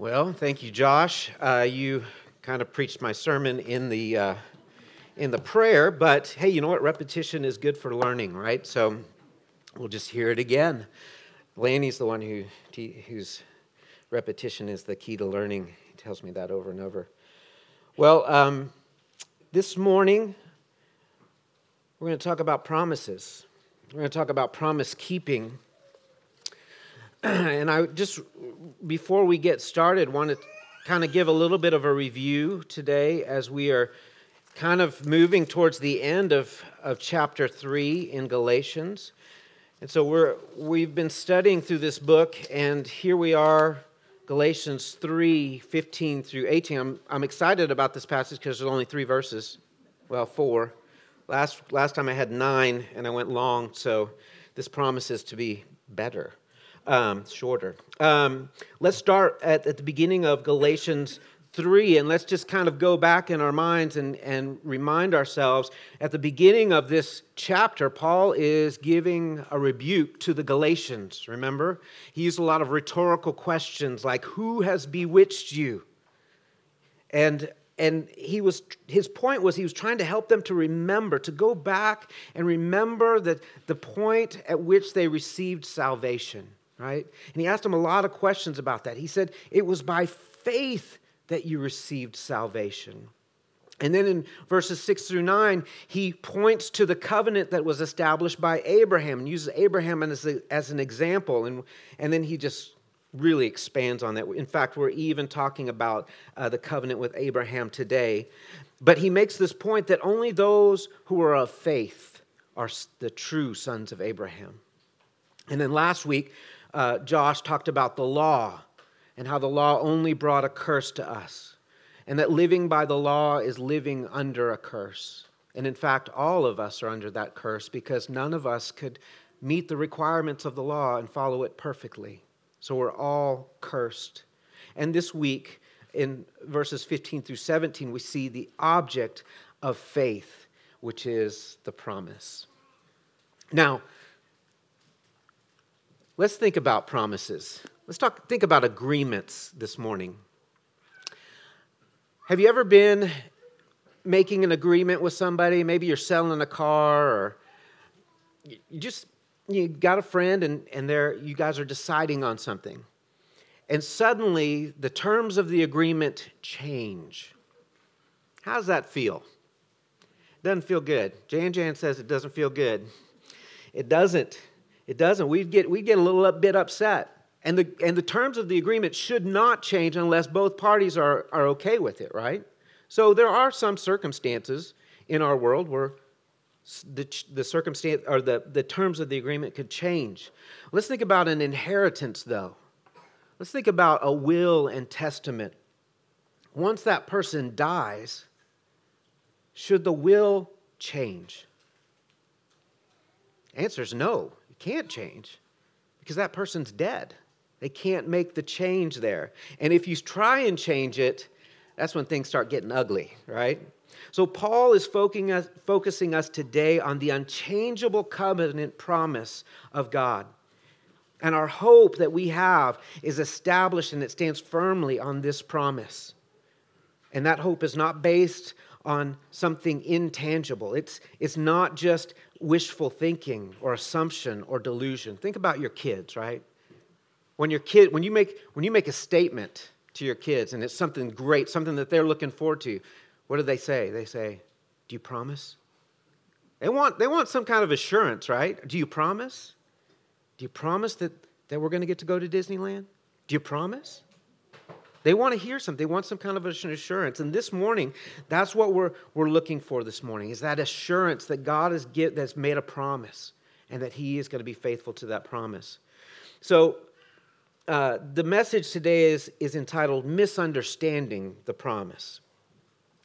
Well, thank you, Josh. Uh, you kind of preached my sermon in the uh, in the prayer, but hey, you know what? Repetition is good for learning, right? So we'll just hear it again. Lanny's the one who whose repetition is the key to learning. He tells me that over and over. Well, um, this morning we're going to talk about promises. We're going to talk about promise keeping. and I just, before we get started, want to kind of give a little bit of a review today as we are kind of moving towards the end of, of chapter 3 in Galatians. And so we're, we've been studying through this book, and here we are, Galatians 3 15 through 18. I'm, I'm excited about this passage because there's only three verses. Well, four. Last, last time I had nine, and I went long, so this promises to be better um, shorter. Um, let's start at, at the beginning of Galatians 3, and let's just kind of go back in our minds and, and remind ourselves. At the beginning of this chapter, Paul is giving a rebuke to the Galatians, remember? He used a lot of rhetorical questions like, Who has bewitched you? And and he was his point was he was trying to help them to remember to go back and remember that the point at which they received salvation right? And he asked him a lot of questions about that. He said, It was by faith that you received salvation. And then in verses 6 through 9, he points to the covenant that was established by Abraham and uses Abraham as, a, as an example. And, and then he just really expands on that. In fact, we're even talking about uh, the covenant with Abraham today. But he makes this point that only those who are of faith are the true sons of Abraham. And then last week, uh, Josh talked about the law and how the law only brought a curse to us, and that living by the law is living under a curse. And in fact, all of us are under that curse because none of us could meet the requirements of the law and follow it perfectly. So we're all cursed. And this week, in verses 15 through 17, we see the object of faith, which is the promise. Now, Let's think about promises. Let's talk, think about agreements this morning. Have you ever been making an agreement with somebody? Maybe you're selling a car or you just you got a friend and, and there you guys are deciding on something. And suddenly the terms of the agreement change. How does that feel? Doesn't feel good. Jan Jan says it doesn't feel good. It doesn't. It doesn't. We get, we get a little bit upset. And the, and the terms of the agreement should not change unless both parties are, are okay with it, right? So there are some circumstances in our world where the, the circumstance or the, the terms of the agreement could change. Let's think about an inheritance, though. Let's think about a will and testament. Once that person dies, should the will change? Answer is no can't change because that person's dead. They can't make the change there. And if you try and change it, that's when things start getting ugly, right? So Paul is focusing us today on the unchangeable covenant promise of God. And our hope that we have is established and it stands firmly on this promise. And that hope is not based on something intangible. It's, it's not just wishful thinking or assumption or delusion. Think about your kids, right? When your kid, when you make when you make a statement to your kids and it's something great, something that they're looking forward to, what do they say? They say, "Do you promise?" They want they want some kind of assurance, right? Do you promise? Do you promise that, that we're going to get to go to Disneyland? Do you promise? They want to hear something. They want some kind of an assurance. And this morning, that's what we're, we're looking for this morning, is that assurance that God has get, that's made a promise and that he is going to be faithful to that promise. So uh, the message today is, is entitled Misunderstanding the Promise.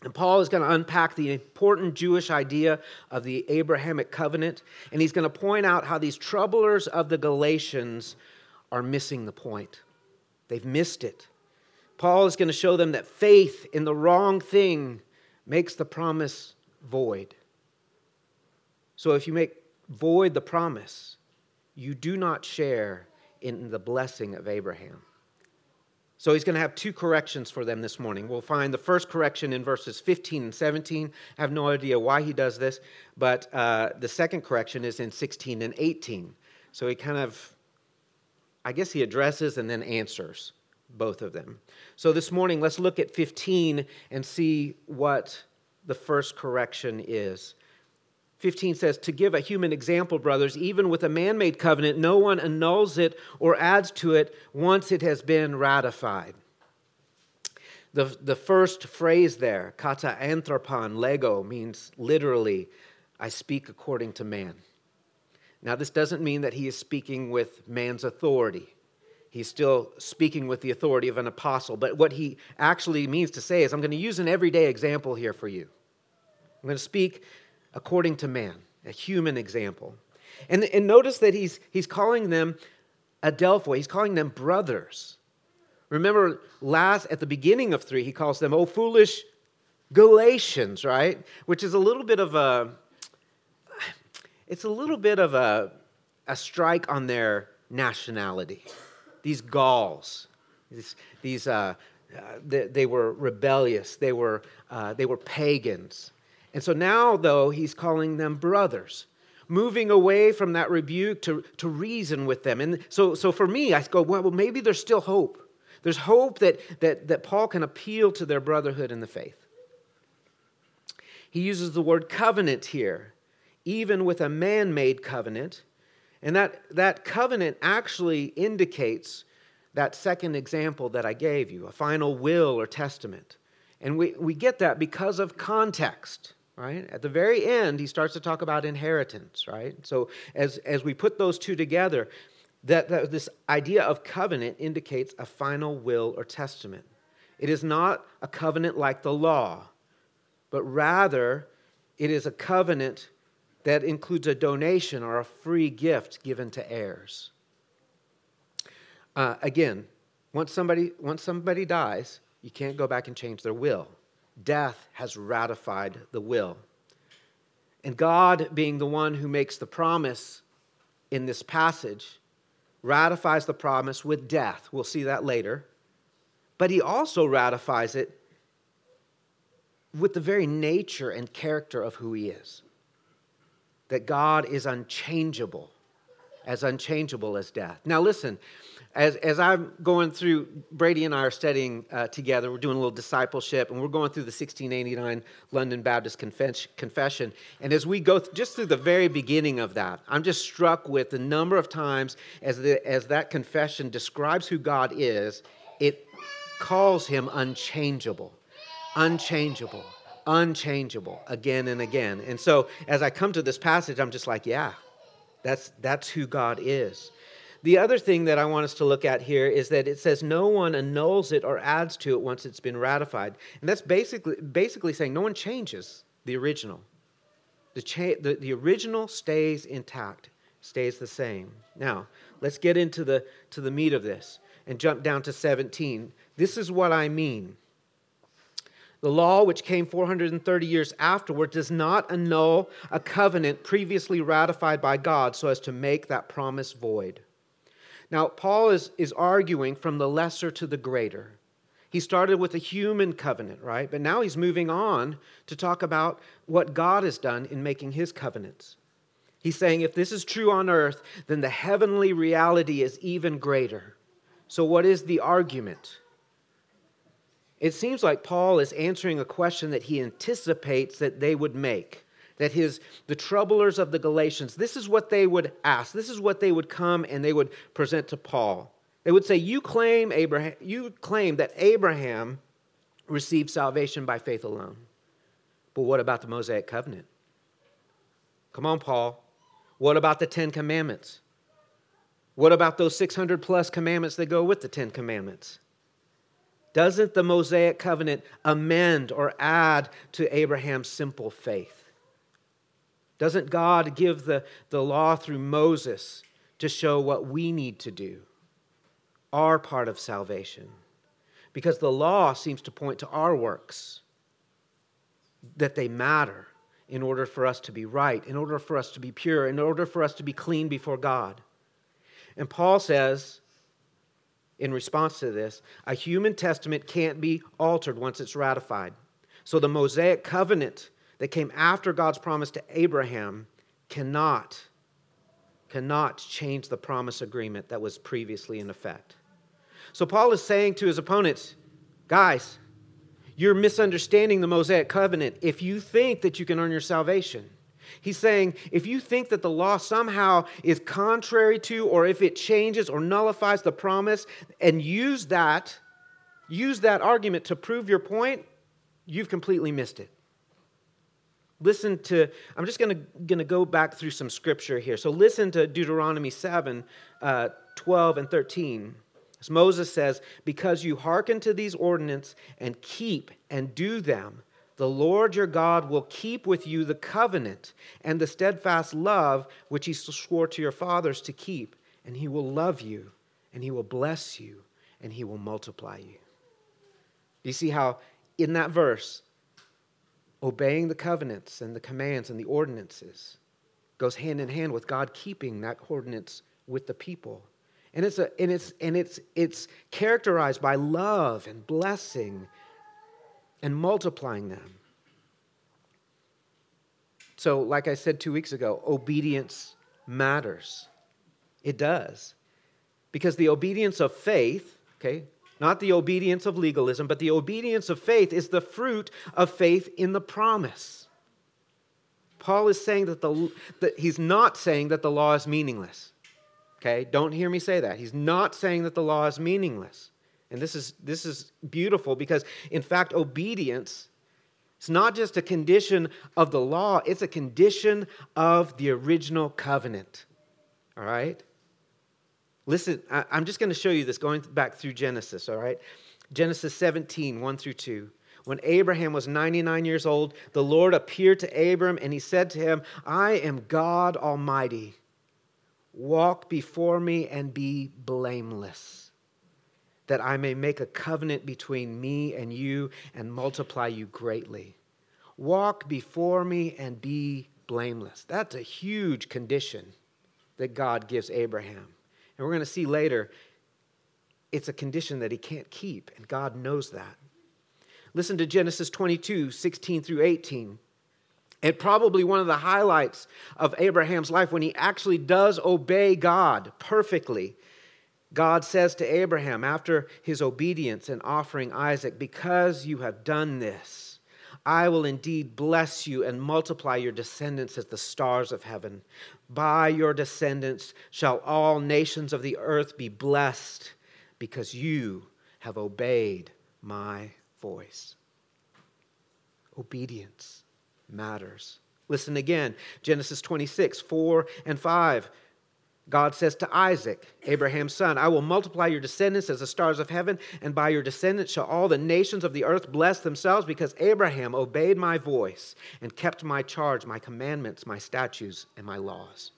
And Paul is going to unpack the important Jewish idea of the Abrahamic covenant, and he's going to point out how these troublers of the Galatians are missing the point. They've missed it. Paul is going to show them that faith in the wrong thing makes the promise void. So if you make void the promise, you do not share in the blessing of Abraham. So he's going to have two corrections for them this morning. We'll find the first correction in verses 15 and 17. I have no idea why he does this, but uh, the second correction is in 16 and 18. So he kind of, I guess he addresses and then answers both of them. So this morning, let's look at 15 and see what the first correction is. 15 says, To give a human example, brothers, even with a man made covenant, no one annuls it or adds to it once it has been ratified. The, the first phrase there, kata anthropon, lego, means literally, I speak according to man. Now, this doesn't mean that he is speaking with man's authority. He's still speaking with the authority of an apostle. But what he actually means to say is, I'm going to use an everyday example here for you. I'm going to speak according to man, a human example. And, and notice that he's, he's calling them Adelphoi, he's calling them brothers. Remember, last at the beginning of three, he calls them, oh, foolish Galatians, right? Which is a little bit of a, it's a little bit of a, a strike on their nationality. These Gauls, these, these uh, uh, they, they, were rebellious, they were, uh, they were pagans. And so now, though, he's calling them brothers, moving away from that rebuke to, to reason with them. And so, so for me, I go, well, maybe there's still hope. There's hope that, that, that Paul can appeal to their brotherhood in the faith. He uses the word covenant here, even with a man made covenant. And that, that covenant actually indicates that second example that I gave you a final will or testament. And we, we get that because of context right? At the very end he starts to talk about inheritance right? So as as we put those two together that, that this idea of covenant indicates a final will or testament. It is not a covenant like the law but rather it is a covenant that includes a donation or a free gift given to heirs uh, again once somebody once somebody dies you can't go back and change their will death has ratified the will. And God, being the one who makes the promise in this passage, ratifies the promise with death. We'll see that later. But he also ratifies it with the very nature and character of who he is. That God is unchangeable, as unchangeable as death. Now, listen, as, as I'm going through, Brady and I are studying uh, together. We're doing a little discipleship, and we're going through the 1689 London Baptist Confession. And as we go th- just through the very beginning of that, I'm just struck with the number of times as, the, as that confession describes who God is, it calls him unchangeable, unchangeable, unchangeable again and again. And so as I come to this passage, I'm just like, yeah, that's, that's who God is. The other thing that I want us to look at here is that it says no one annuls it or adds to it once it's been ratified. And that's basically, basically saying no one changes the original. The, cha- the, the original stays intact, stays the same. Now, let's get into the, to the meat of this and jump down to 17. This is what I mean. The law, which came 430 years afterward, does not annul a covenant previously ratified by God so as to make that promise void. Now, Paul is, is arguing from the lesser to the greater. He started with a human covenant, right? But now he's moving on to talk about what God has done in making his covenants. He's saying if this is true on earth, then the heavenly reality is even greater. So, what is the argument? It seems like Paul is answering a question that he anticipates that they would make that his the troublers of the Galatians, this is what they would ask. This is what they would come and they would present to Paul. They would say, You claim Abraham, you claim that Abraham received salvation by faith alone. But what about the Mosaic covenant? Come on, Paul. What about the Ten Commandments? What about those 600 plus commandments that go with the Ten Commandments? Doesn't the Mosaic covenant amend or add to Abraham's simple faith? Doesn't God give the, the law through Moses to show what we need to do? Our part of salvation. Because the law seems to point to our works, that they matter in order for us to be right, in order for us to be pure, in order for us to be clean before God. And Paul says, in response to this, a human testament can't be altered once it's ratified. So the Mosaic covenant that came after God's promise to Abraham cannot cannot change the promise agreement that was previously in effect. So Paul is saying to his opponents, guys, you're misunderstanding the Mosaic covenant if you think that you can earn your salvation. He's saying if you think that the law somehow is contrary to, or if it changes or nullifies the promise, and use that, use that argument to prove your point, you've completely missed it. Listen to, I'm just going to go back through some scripture here. So listen to Deuteronomy 7 uh, 12 and 13. As Moses says, Because you hearken to these ordinances and keep and do them, the Lord your God will keep with you the covenant and the steadfast love which he swore to your fathers to keep, and he will love you, and he will bless you, and he will multiply you. Do you see how in that verse, obeying the covenants and the commands and the ordinances goes hand in hand with God keeping that ordinance with the people? And it's, a, and it's, and it's, it's characterized by love and blessing and multiplying them. So, like I said two weeks ago, obedience matters. It does. Because the obedience of faith, okay, not the obedience of legalism, but the obedience of faith is the fruit of faith in the promise. Paul is saying that, the, that he's not saying that the law is meaningless. Okay, don't hear me say that. He's not saying that the law is meaningless. And this is, this is beautiful because, in fact, obedience is not just a condition of the law, it's a condition of the original covenant. All right? Listen, I, I'm just going to show you this going back through Genesis, all right? Genesis 17, 1 through 2. When Abraham was 99 years old, the Lord appeared to Abram and he said to him, I am God Almighty. Walk before me and be blameless that I may make a covenant between me and you and multiply you greatly. Walk before me and be blameless. That's a huge condition that God gives Abraham. And we're going to see later, it's a condition that he can't keep, and God knows that. Listen to Genesis 22 16 through 18. It probably one of the highlights of Abraham's life when he actually does obey God perfectly God says to Abraham after his obedience and offering Isaac, Because you have done this, I will indeed bless you and multiply your descendants as the stars of heaven. By your descendants shall all nations of the earth be blessed, because you have obeyed my voice. Obedience matters. Listen again Genesis 26, 4 and 5. God says to Isaac, Abraham's son, I will multiply your descendants as the stars of heaven, and by your descendants shall all the nations of the earth bless themselves, because Abraham obeyed my voice and kept my charge, my commandments, my statutes, and my laws.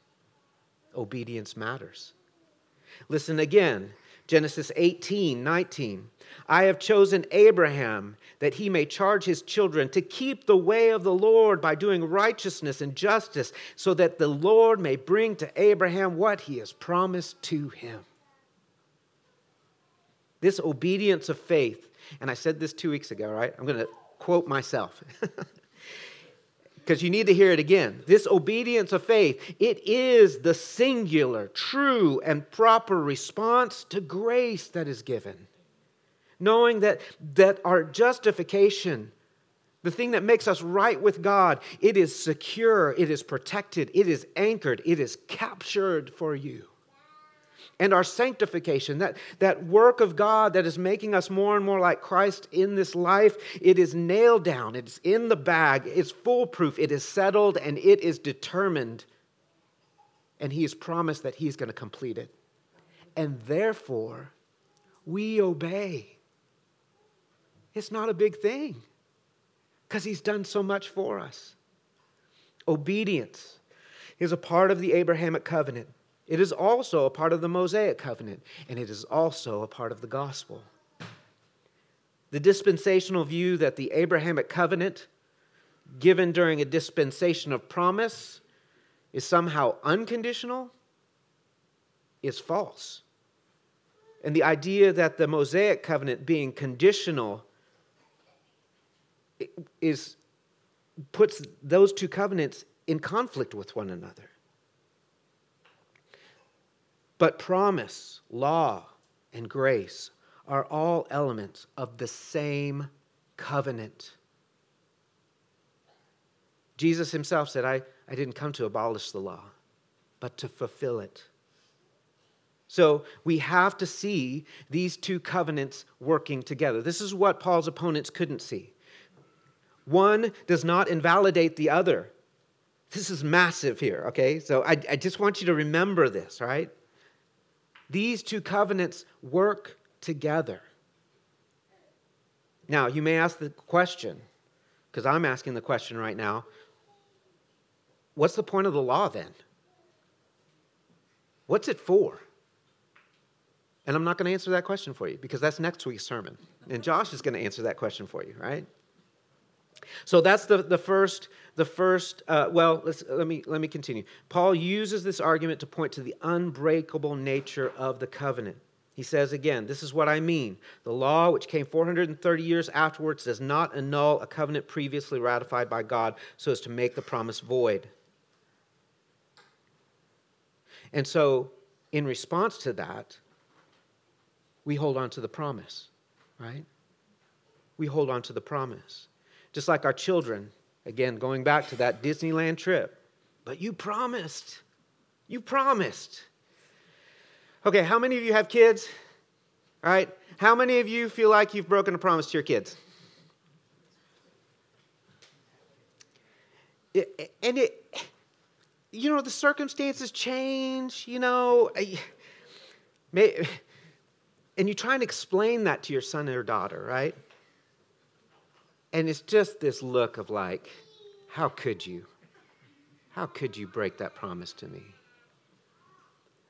Obedience matters. Listen again Genesis 18, 19. I have chosen Abraham that he may charge his children to keep the way of the Lord by doing righteousness and justice, so that the Lord may bring to Abraham what he has promised to him. This obedience of faith, and I said this two weeks ago, right? I'm going to quote myself. because you need to hear it again. This obedience of faith, it is the singular, true, and proper response to grace that is given. Knowing that, that our justification, the thing that makes us right with God, it is secure, it is protected, it is anchored, it is captured for you and our sanctification, that, that work of God that is making us more and more like Christ in this life, it is nailed down, it's in the bag, it's foolproof, it is settled, and it is determined. And He has promised that He's going to complete it. And therefore, we obey. It's not a big thing because He's done so much for us. Obedience is a part of the Abrahamic covenant. It is also a part of the Mosaic covenant, and it is also a part of the gospel. The dispensational view that the Abrahamic covenant, given during a dispensation of promise, is somehow unconditional is false. And the idea that the Mosaic covenant being conditional is puts those two covenants in conflict with one another. But promise, law, and grace are all elements of the same covenant. Jesus himself said, I, I didn't come to abolish the law, but to fulfill it. So we have to see these two covenants working together. This is what Paul's opponents couldn't see. One does not invalidate the other. This is massive here, okay? So I, I just want you to remember this, right? These two covenants work together. Now, you may ask the question, because I'm asking the question right now what's the point of the law then? What's it for? And I'm not going to answer that question for you because that's next week's sermon. And Josh is going to answer that question for you, right? So that's the, the first, the first uh, well, let, me, let me continue. Paul uses this argument to point to the unbreakable nature of the covenant. He says again, This is what I mean. The law, which came 430 years afterwards, does not annul a covenant previously ratified by God so as to make the promise void. And so, in response to that, we hold on to the promise, right? We hold on to the promise. Just like our children, again, going back to that Disneyland trip. But you promised. You promised. Okay, how many of you have kids? All right. How many of you feel like you've broken a promise to your kids? And it, you know, the circumstances change, you know. And you try and explain that to your son or daughter, right? And it's just this look of like, how could you? How could you break that promise to me?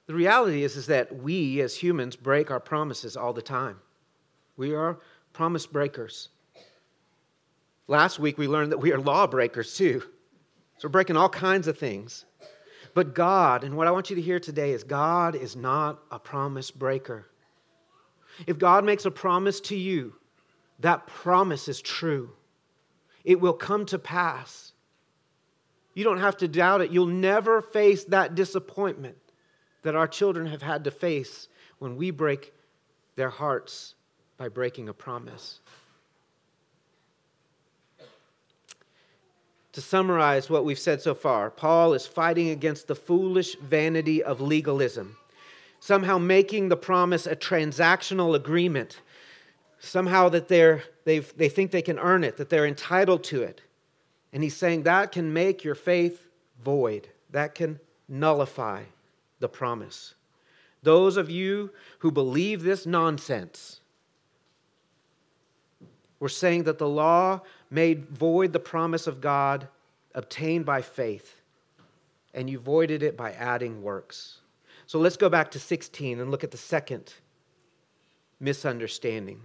The reality is, is that we as humans break our promises all the time. We are promise breakers. Last week we learned that we are law breakers too. So we're breaking all kinds of things. But God, and what I want you to hear today is God is not a promise breaker. If God makes a promise to you, that promise is true. It will come to pass. You don't have to doubt it. You'll never face that disappointment that our children have had to face when we break their hearts by breaking a promise. To summarize what we've said so far, Paul is fighting against the foolish vanity of legalism, somehow making the promise a transactional agreement somehow that they're, they they think they can earn it, that they're entitled to it. And he's saying that can make your faith void, that can nullify the promise. Those of you who believe this nonsense, we're saying that the law made void the promise of God obtained by faith, and you voided it by adding works. So let's go back to 16 and look at the second misunderstanding.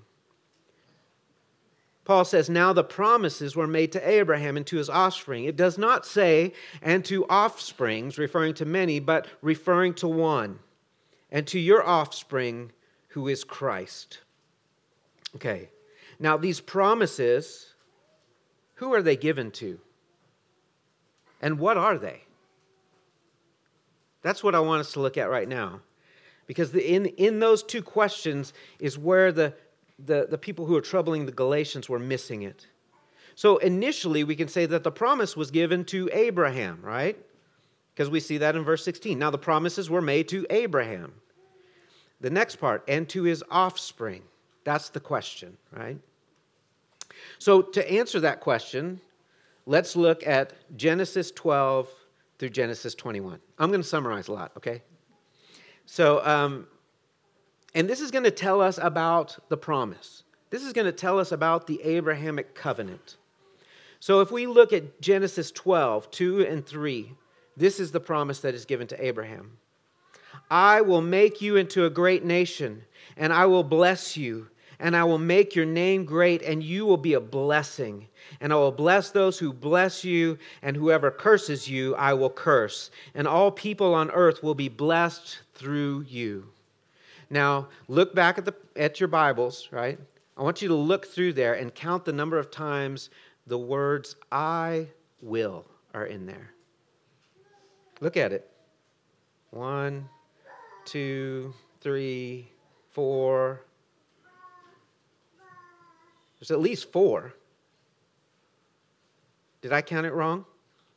Paul says, Now the promises were made to Abraham and to his offspring. It does not say, and to offsprings, referring to many, but referring to one, and to your offspring, who is Christ. Okay, now these promises, who are they given to? And what are they? That's what I want us to look at right now. Because in, in those two questions is where the, the, the people who were troubling the Galatians were missing it. So initially, we can say that the promise was given to Abraham, right? Because we see that in verse 16. Now, the promises were made to Abraham. The next part, and to his offspring. That's the question, right? So, to answer that question, let's look at Genesis 12 through Genesis 21. I'm going to summarize a lot, okay? So, um, and this is going to tell us about the promise. This is going to tell us about the Abrahamic covenant. So if we look at Genesis 12, 2 and 3, this is the promise that is given to Abraham I will make you into a great nation, and I will bless you, and I will make your name great, and you will be a blessing. And I will bless those who bless you, and whoever curses you, I will curse. And all people on earth will be blessed through you. Now, look back at, the, at your Bibles, right? I want you to look through there and count the number of times the words I will are in there. Look at it. One, two, three, four. There's at least four. Did I count it wrong?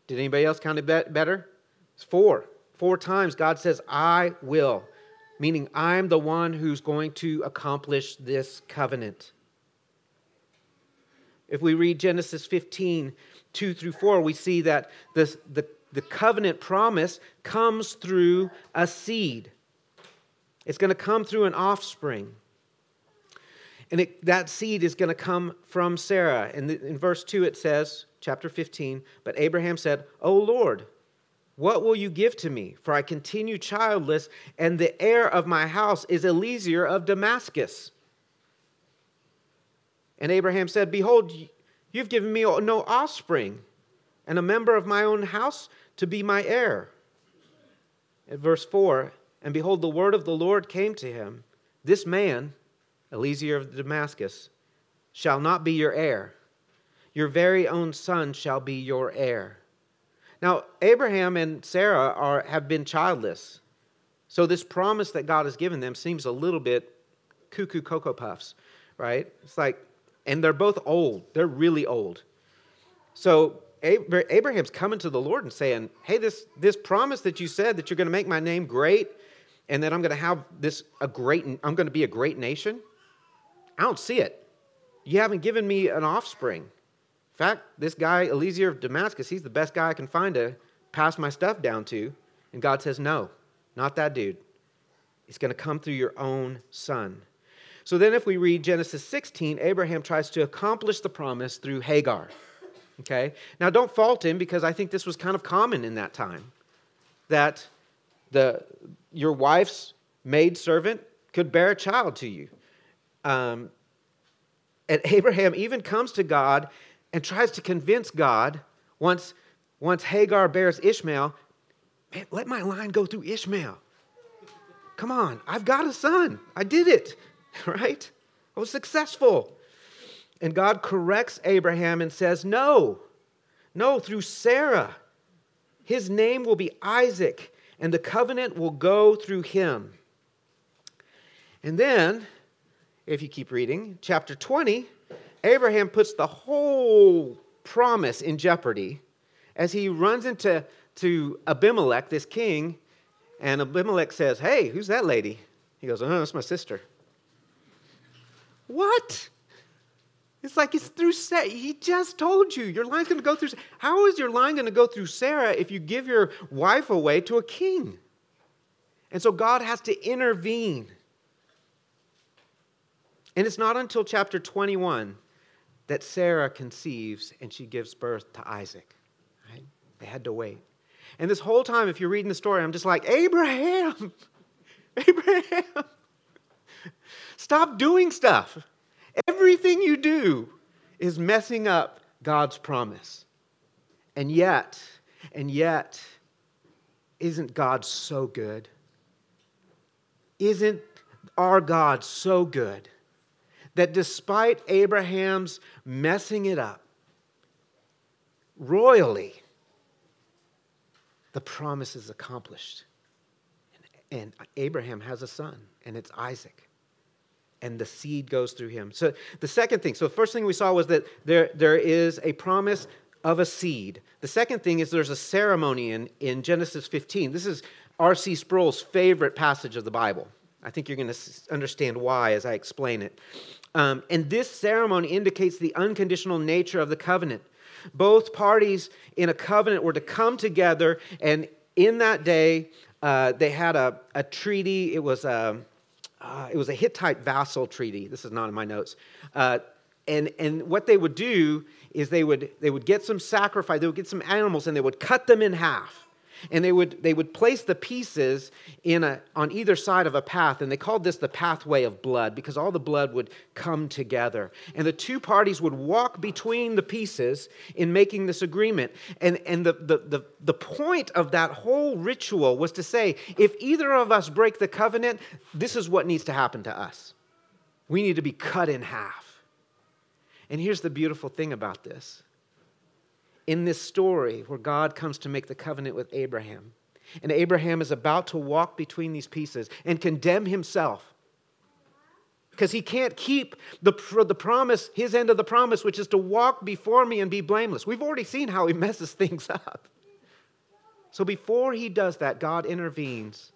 Did anybody else count it better? It's four. Four times God says, I will, meaning I'm the one who's going to accomplish this covenant. If we read Genesis 15, 2 through 4, we see that this, the, the covenant promise comes through a seed. It's going to come through an offspring. And it, that seed is going to come from Sarah. And in verse 2, it says, chapter 15, but Abraham said, O Lord, what will you give to me? For I continue childless, and the heir of my house is Eliezer of Damascus. And Abraham said, Behold, you've given me no offspring, and a member of my own house to be my heir. At verse 4, and behold, the word of the Lord came to him This man, Eliezer of Damascus, shall not be your heir. Your very own son shall be your heir. Now, Abraham and Sarah are, have been childless. So, this promise that God has given them seems a little bit cuckoo cocoa puffs, right? It's like, and they're both old. They're really old. So, Abraham's coming to the Lord and saying, Hey, this, this promise that you said that you're going to make my name great and that I'm going to have this a great I'm going to be a great nation. I don't see it. You haven't given me an offspring. In fact, this guy, Eliezer of Damascus, he's the best guy I can find to pass my stuff down to. And God says, No, not that dude. It's going to come through your own son. So then, if we read Genesis 16, Abraham tries to accomplish the promise through Hagar. Okay? Now, don't fault him because I think this was kind of common in that time that the, your wife's maid servant could bear a child to you. Um, and Abraham even comes to God and tries to convince God once, once Hagar bears Ishmael, man, let my line go through Ishmael. Come on, I've got a son. I did it, right? I was successful. And God corrects Abraham and says, No, no, through Sarah. His name will be Isaac, and the covenant will go through him. And then, if you keep reading, chapter 20, Abraham puts the whole promise in jeopardy as he runs into to Abimelech, this king, and Abimelech says, Hey, who's that lady? He goes, Oh, that's my sister. What? It's like it's through Sarah. He just told you your line's going to go through. How is your line going to go through Sarah if you give your wife away to a king? And so God has to intervene. And it's not until chapter 21 that Sarah conceives and she gives birth to Isaac. Right? They had to wait. And this whole time, if you're reading the story, I'm just like, Abraham, Abraham, stop doing stuff. Everything you do is messing up God's promise. And yet, and yet, isn't God so good? Isn't our God so good that despite Abraham's messing it up royally, the promise is accomplished? And Abraham has a son, and it's Isaac and the seed goes through him. So the second thing, so the first thing we saw was that there, there is a promise of a seed. The second thing is there's a ceremony in, in Genesis 15. This is R.C. Sproul's favorite passage of the Bible. I think you're going to understand why as I explain it. Um, and this ceremony indicates the unconditional nature of the covenant. Both parties in a covenant were to come together, and in that day, uh, they had a, a treaty. It was a, uh, it was a Hittite vassal treaty. This is not in my notes. Uh, and, and what they would do is they would, they would get some sacrifice, they would get some animals, and they would cut them in half. And they would, they would place the pieces in a, on either side of a path, and they called this the pathway of blood because all the blood would come together. And the two parties would walk between the pieces in making this agreement. And, and the, the, the, the point of that whole ritual was to say if either of us break the covenant, this is what needs to happen to us. We need to be cut in half. And here's the beautiful thing about this in this story where God comes to make the covenant with Abraham. And Abraham is about to walk between these pieces and condemn himself because he can't keep the, the promise, his end of the promise, which is to walk before me and be blameless. We've already seen how he messes things up. So before he does that, God intervenes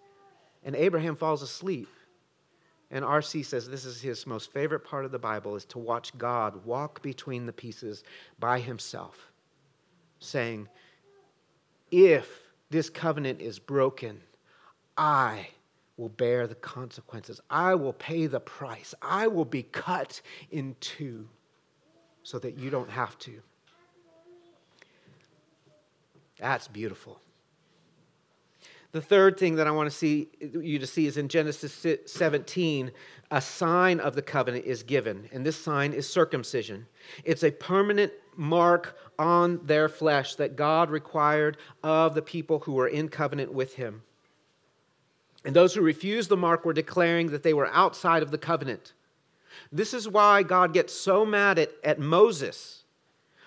and Abraham falls asleep. And R.C. says this is his most favorite part of the Bible is to watch God walk between the pieces by himself saying, If this covenant is broken, I will bear the consequences. I will pay the price. I will be cut in two so that you don't have to. That's beautiful. The third thing that I want to see you to see is in Genesis 17, a sign of the covenant is given, and this sign is circumcision. It's a permanent mark on their flesh that God required of the people who were in covenant with him. And those who refused the mark were declaring that they were outside of the covenant. This is why God gets so mad at, at Moses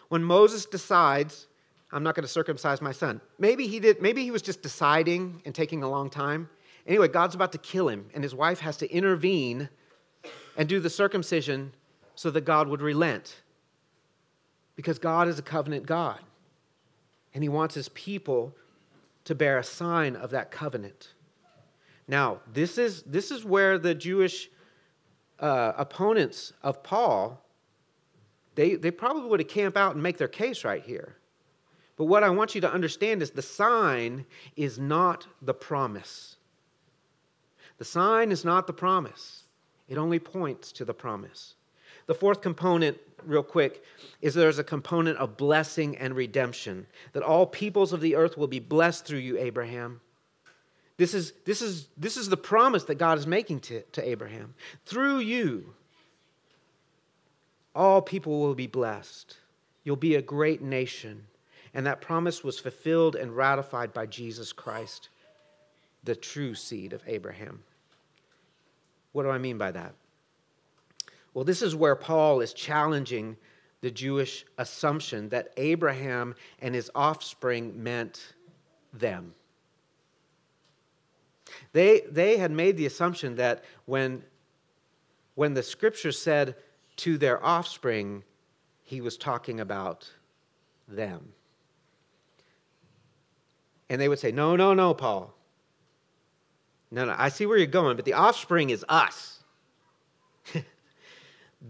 when Moses decides I'm not going to circumcise my son. Maybe he did, maybe he was just deciding and taking a long time. Anyway, God's about to kill him, and his wife has to intervene and do the circumcision so that God would relent. Because God is a covenant God, and he wants his people to bear a sign of that covenant. Now, this is, this is where the Jewish uh, opponents of Paul, they, they probably would have camped out and make their case right here. But what I want you to understand is the sign is not the promise. The sign is not the promise, it only points to the promise. The fourth component, real quick, is there's a component of blessing and redemption. That all peoples of the earth will be blessed through you, Abraham. This is, this is, this is the promise that God is making to, to Abraham. Through you, all people will be blessed. You'll be a great nation. And that promise was fulfilled and ratified by Jesus Christ, the true seed of Abraham. What do I mean by that? Well, this is where Paul is challenging the Jewish assumption that Abraham and his offspring meant them. They, they had made the assumption that when, when the scripture said to their offspring, he was talking about them. And they would say, No, no, no, Paul. No, no, I see where you're going, but the offspring is us.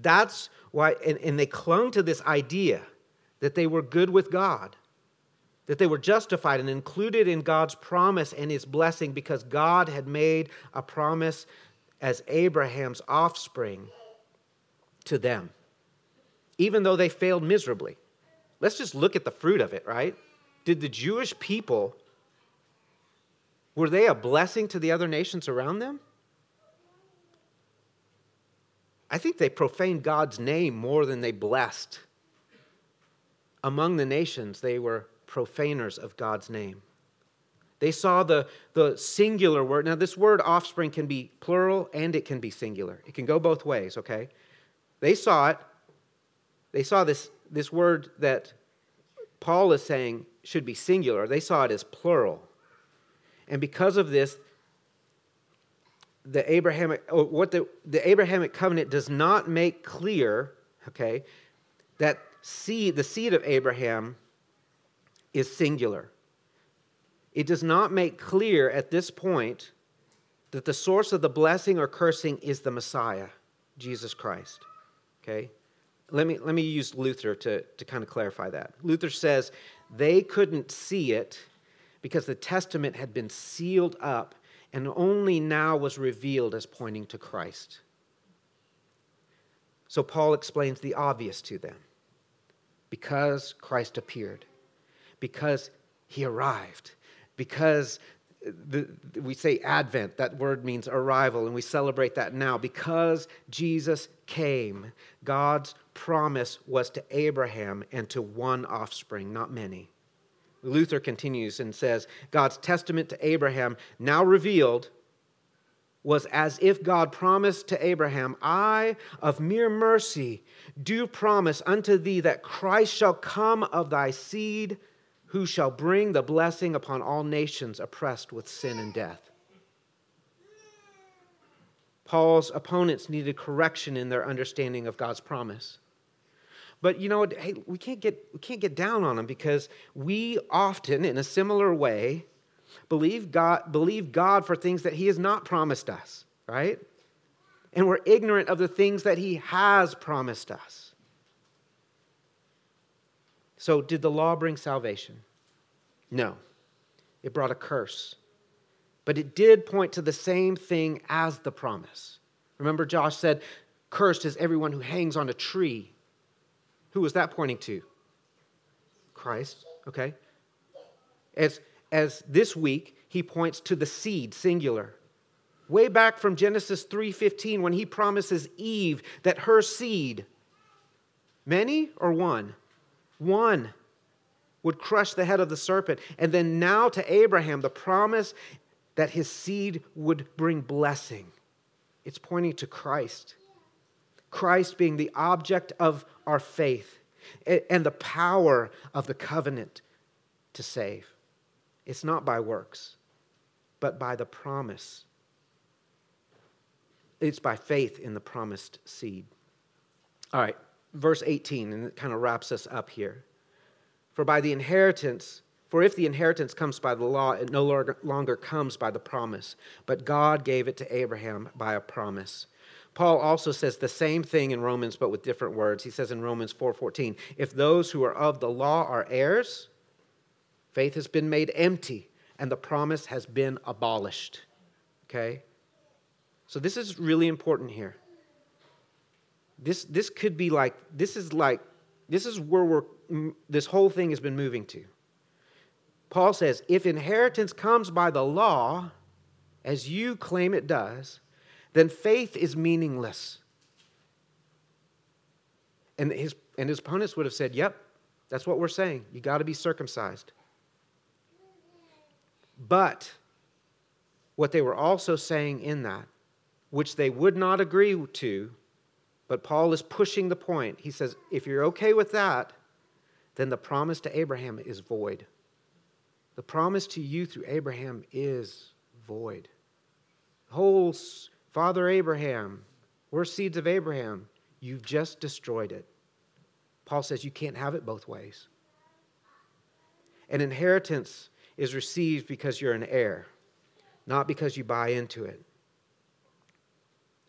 That's why, and, and they clung to this idea that they were good with God, that they were justified and included in God's promise and his blessing because God had made a promise as Abraham's offspring to them, even though they failed miserably. Let's just look at the fruit of it, right? Did the Jewish people were they a blessing to the other nations around them? I think they profaned God's name more than they blessed. Among the nations, they were profaners of God's name. They saw the, the singular word. Now, this word offspring can be plural and it can be singular. It can go both ways, okay? They saw it. They saw this, this word that Paul is saying should be singular. They saw it as plural. And because of this, the Abrahamic, oh, what the, the Abrahamic covenant does not make clear, okay, that seed, the seed of Abraham is singular. It does not make clear at this point that the source of the blessing or cursing is the Messiah, Jesus Christ. Okay? Let me, let me use Luther to, to kind of clarify that. Luther says they couldn't see it because the testament had been sealed up and only now was revealed as pointing to Christ. So Paul explains the obvious to them because Christ appeared, because he arrived, because the, we say Advent, that word means arrival, and we celebrate that now. Because Jesus came, God's promise was to Abraham and to one offspring, not many. Luther continues and says God's testament to Abraham, now revealed, was as if God promised to Abraham, I, of mere mercy, do promise unto thee that Christ shall come of thy seed who shall bring the blessing upon all nations oppressed with sin and death. Paul's opponents needed correction in their understanding of God's promise. But you know? Hey, we can't get we can't get down on them because we often, in a similar way, believe God believe God for things that He has not promised us, right? And we're ignorant of the things that He has promised us. So, did the law bring salvation? No. It brought a curse. But it did point to the same thing as the promise. Remember, Josh said, Cursed is everyone who hangs on a tree. Who was that pointing to? Christ, okay? As, as this week, he points to the seed, singular. Way back from Genesis 3:15 when he promises Eve that her seed many or one one would crush the head of the serpent. And then now to Abraham, the promise that his seed would bring blessing. It's pointing to Christ. Christ being the object of our faith and the power of the covenant to save. It's not by works, but by the promise. It's by faith in the promised seed. All right, verse 18, and it kind of wraps us up here. For by the inheritance, for if the inheritance comes by the law, it no longer comes by the promise, but God gave it to Abraham by a promise. Paul also says the same thing in Romans but with different words. He says in Romans 4:14, if those who are of the law are heirs, faith has been made empty and the promise has been abolished. Okay? So this is really important here. This, this could be like, this is like, this is where we're, this whole thing has been moving to. Paul says, if inheritance comes by the law, as you claim it does, then faith is meaningless. And his, and his opponents would have said, yep, that's what we're saying. You got to be circumcised. But what they were also saying in that, which they would not agree to, but Paul is pushing the point. He says, if you're okay with that, then the promise to Abraham is void. The promise to you through Abraham is void. Whole Father Abraham, we're seeds of Abraham. You've just destroyed it. Paul says you can't have it both ways. An inheritance is received because you're an heir, not because you buy into it.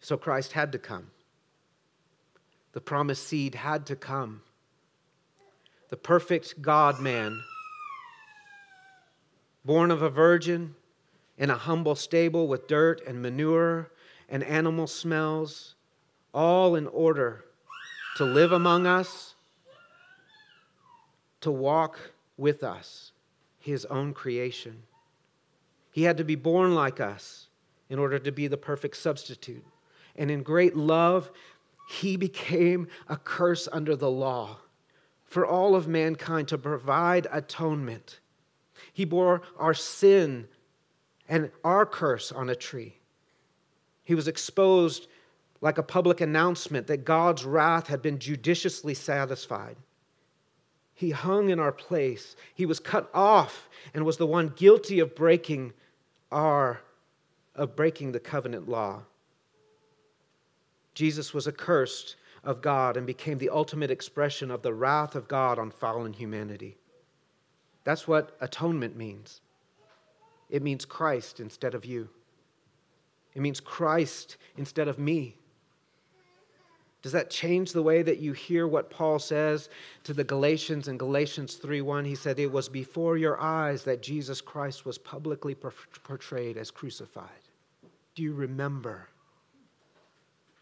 So Christ had to come. The promised seed had to come. The perfect God man, born of a virgin in a humble stable with dirt and manure and animal smells, all in order to live among us, to walk with us, his own creation. He had to be born like us in order to be the perfect substitute. And in great love, he became a curse under the law for all of mankind to provide atonement. He bore our sin and our curse on a tree. He was exposed like a public announcement that God's wrath had been judiciously satisfied. He hung in our place. He was cut off and was the one guilty of breaking our of breaking the covenant law. Jesus was accursed of God and became the ultimate expression of the wrath of God on fallen humanity. That's what atonement means. It means Christ instead of you. It means Christ instead of me. Does that change the way that you hear what Paul says to the Galatians in Galatians 3:1? He said, "It was before your eyes that Jesus Christ was publicly portrayed as crucified." Do you remember?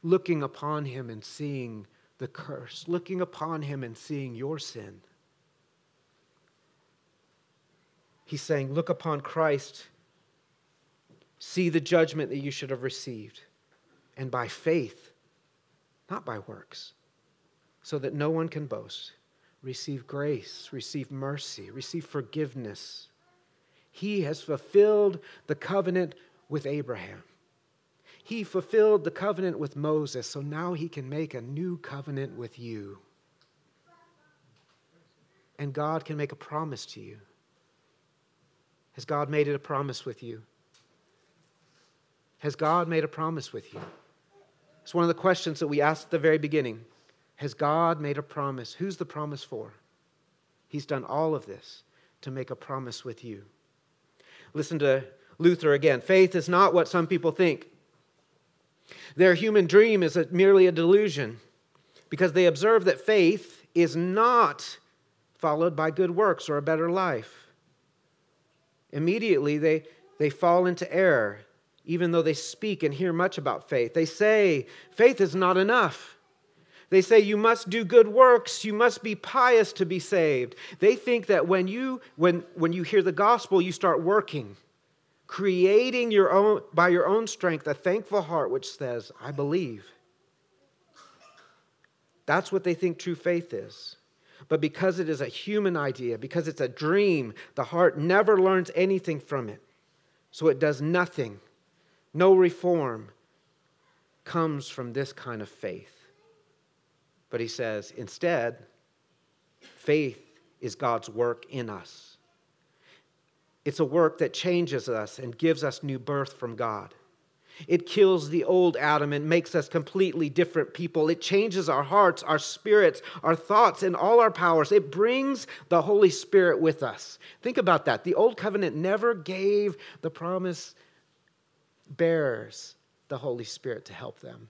looking upon him and seeing the curse, looking upon him and seeing your sin. He's saying, Look upon Christ, see the judgment that you should have received, and by faith, not by works, so that no one can boast. Receive grace, receive mercy, receive forgiveness. He has fulfilled the covenant with Abraham. He fulfilled the covenant with Moses, so now he can make a new covenant with you. And God can make a promise to you. Has God made it a promise with you? Has God made a promise with you? It's one of the questions that we asked at the very beginning. Has God made a promise? Who's the promise for? He's done all of this to make a promise with you. Listen to Luther again. Faith is not what some people think. Their human dream is a, merely a delusion because they observe that faith is not followed by good works or a better life. Immediately, they, they fall into error, even though they speak and hear much about faith. They say, faith is not enough. They say you must do good works, you must be pious to be saved. They think that when you when when you hear the gospel, you start working, creating your own by your own strength a thankful heart which says, I believe. That's what they think true faith is. But because it is a human idea, because it's a dream, the heart never learns anything from it. So it does nothing. No reform comes from this kind of faith. But he says, instead, faith is God's work in us. It's a work that changes us and gives us new birth from God. It kills the old Adam and makes us completely different people. It changes our hearts, our spirits, our thoughts, and all our powers. It brings the Holy Spirit with us. Think about that. The old covenant never gave the promise bearers the Holy Spirit to help them.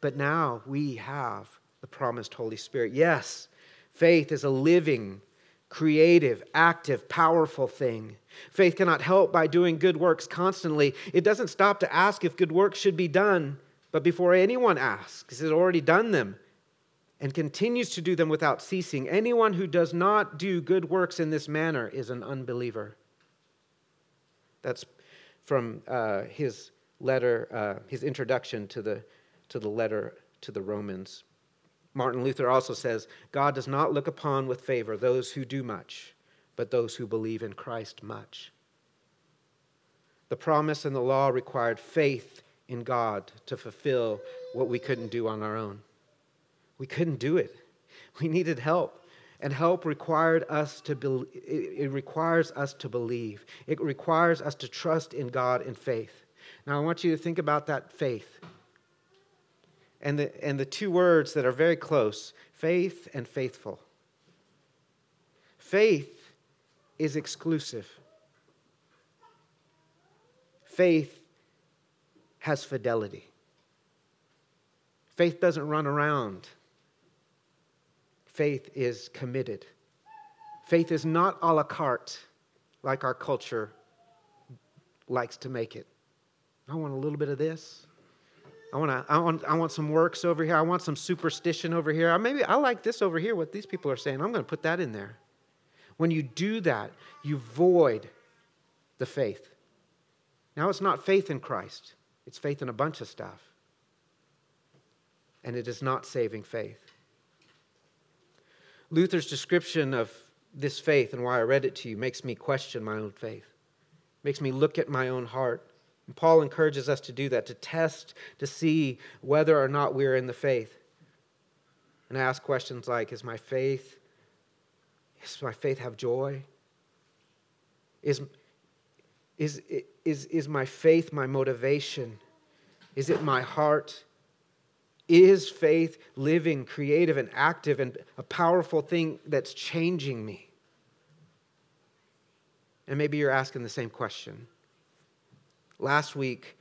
But now we have the promised Holy Spirit. Yes, faith is a living, creative, active, powerful thing. Faith cannot help by doing good works constantly. It doesn't stop to ask if good works should be done, but before anyone asks, it has already done them and continues to do them without ceasing. Anyone who does not do good works in this manner is an unbeliever. That's from uh, his letter, uh, his introduction to the to the letter to the Romans. Martin Luther also says God does not look upon with favor those who do much, but those who believe in Christ much. The promise and the law required faith in God to fulfill what we couldn't do on our own. We couldn't do it. We needed help. And help required us to be, it requires us to believe. It requires us to trust in God in faith. Now I want you to think about that faith and the, and the two words that are very close faith and faithful. Faith is exclusive, faith has fidelity. Faith doesn't run around. Faith is committed. Faith is not a la carte like our culture likes to make it. I want a little bit of this, I want, to, I, want, I want some works over here. I want some superstition over here. Maybe I like this over here, what these people are saying. I'm going to put that in there. When you do that, you void the faith. Now, it's not faith in Christ, it's faith in a bunch of stuff. And it is not saving faith. Luther's description of this faith and why I read it to you makes me question my own faith, makes me look at my own heart and Paul encourages us to do that, to test, to see whether or not we're in the faith. And I ask questions like Is my faith, does my faith have joy? Is, is, is, is my faith my motivation? Is it my heart? Is faith living, creative, and active, and a powerful thing that's changing me? And maybe you're asking the same question. Last week,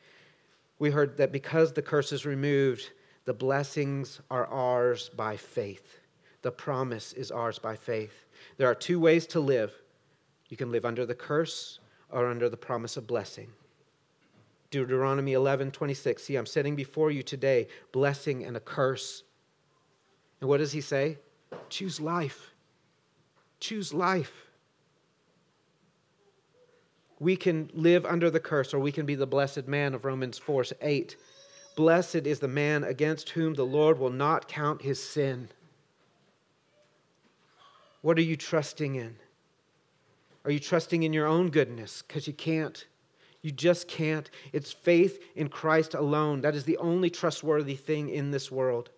we heard that because the curse is removed, the blessings are ours by faith. The promise is ours by faith. There are two ways to live you can live under the curse or under the promise of blessing. Deuteronomy 11 26. See, I'm setting before you today blessing and a curse. And what does he say? Choose life. Choose life. we can live under the curse or we can be the blessed man of Romans 4 8. Blessed is the man against whom the Lord will not count his sin. What are you trusting in? Are you trusting in your own goodness? Because you can't. You just can't. It's faith in Christ alone. That is the only trustworthy thing in this world.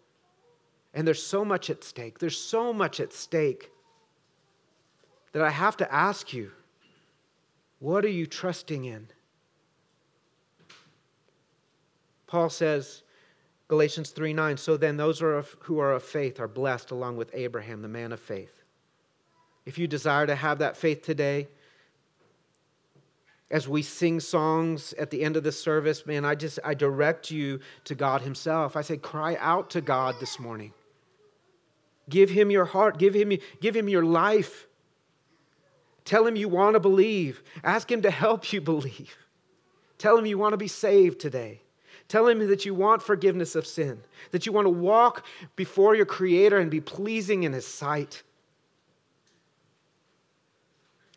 And there's so much at stake. There's so much at stake that I have to ask you what are you trusting in? Paul says, Galatians 3 9, so then those are of, who are of faith are blessed along with Abraham, the man of faith. If you desire to have that faith today, as we sing songs at the end of the service, man, I just I direct you to God Himself. I say, cry out to God this morning. Give Him your heart, give Him, give him your life. Tell Him you want to believe. Ask Him to help you believe. Tell Him you want to be saved today. Tell Him that you want forgiveness of sin, that you want to walk before your Creator and be pleasing in His sight.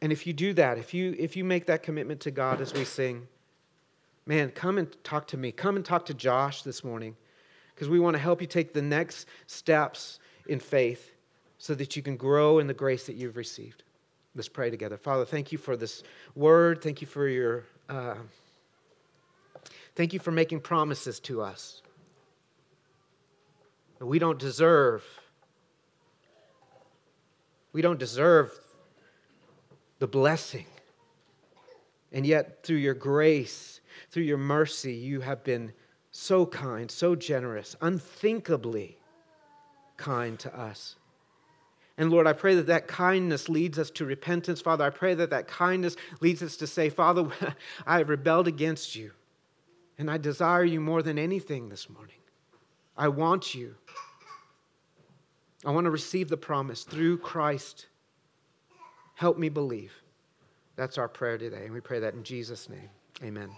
And if you do that, if you, if you make that commitment to God as we sing, man, come and talk to me. Come and talk to Josh this morning because we want to help you take the next steps in faith so that you can grow in the grace that you've received. Let's pray together. Father, thank you for this word. Thank you for your. Uh, thank you for making promises to us. We don't deserve. We don't deserve the blessing. And yet, through your grace, through your mercy, you have been so kind, so generous, unthinkably kind to us. And Lord, I pray that that kindness leads us to repentance. Father, I pray that that kindness leads us to say, Father, I have rebelled against you, and I desire you more than anything this morning. I want you. I want to receive the promise through Christ Help me believe. That's our prayer today. And we pray that in Jesus' name. Amen.